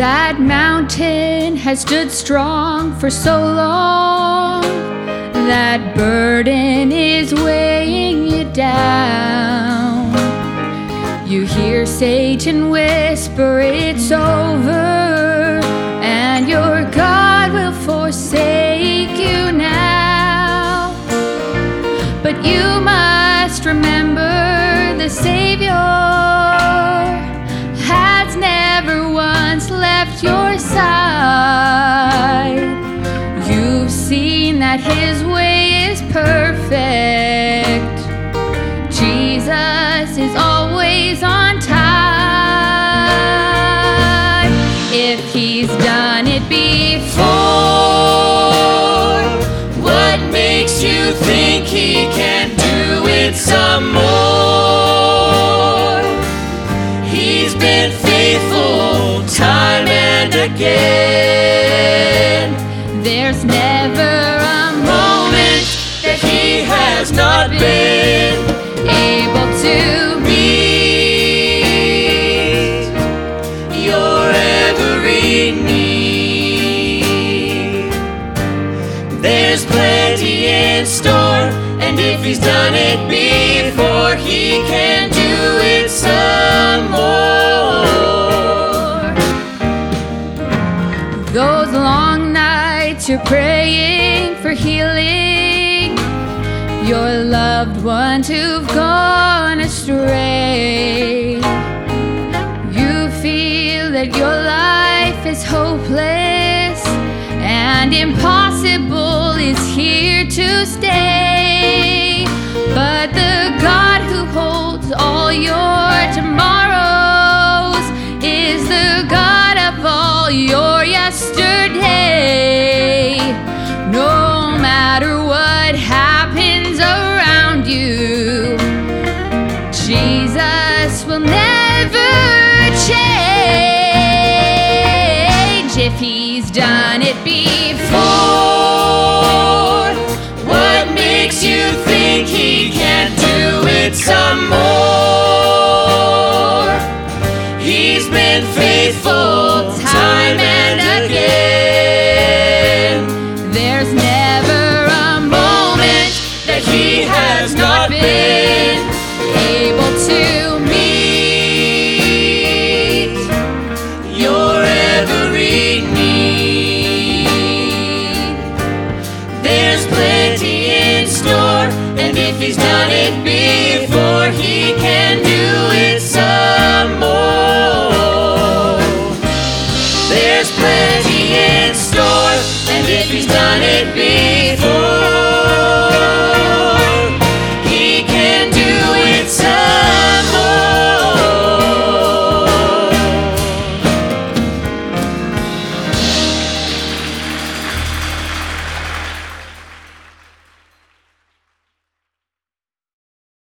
that mountain has stood strong for so long. That burden is weighing you down. You hear Satan whisper, It's over, and your God will forsake left your side. You've seen that His way is perfect. Jesus is always on time. If He's done it before, What makes you think he can do it some more? Again. there's never a moment That he has not been able to meet your every need. There's plenty in store, and if he's done it Those long nights you're praying for healing, your loved ones who've gone astray. You feel that your life is hopeless and impossible is here to stay. It before. What makes you think he can't do it some more? He's been faithful time and again. There's never if he's done it before,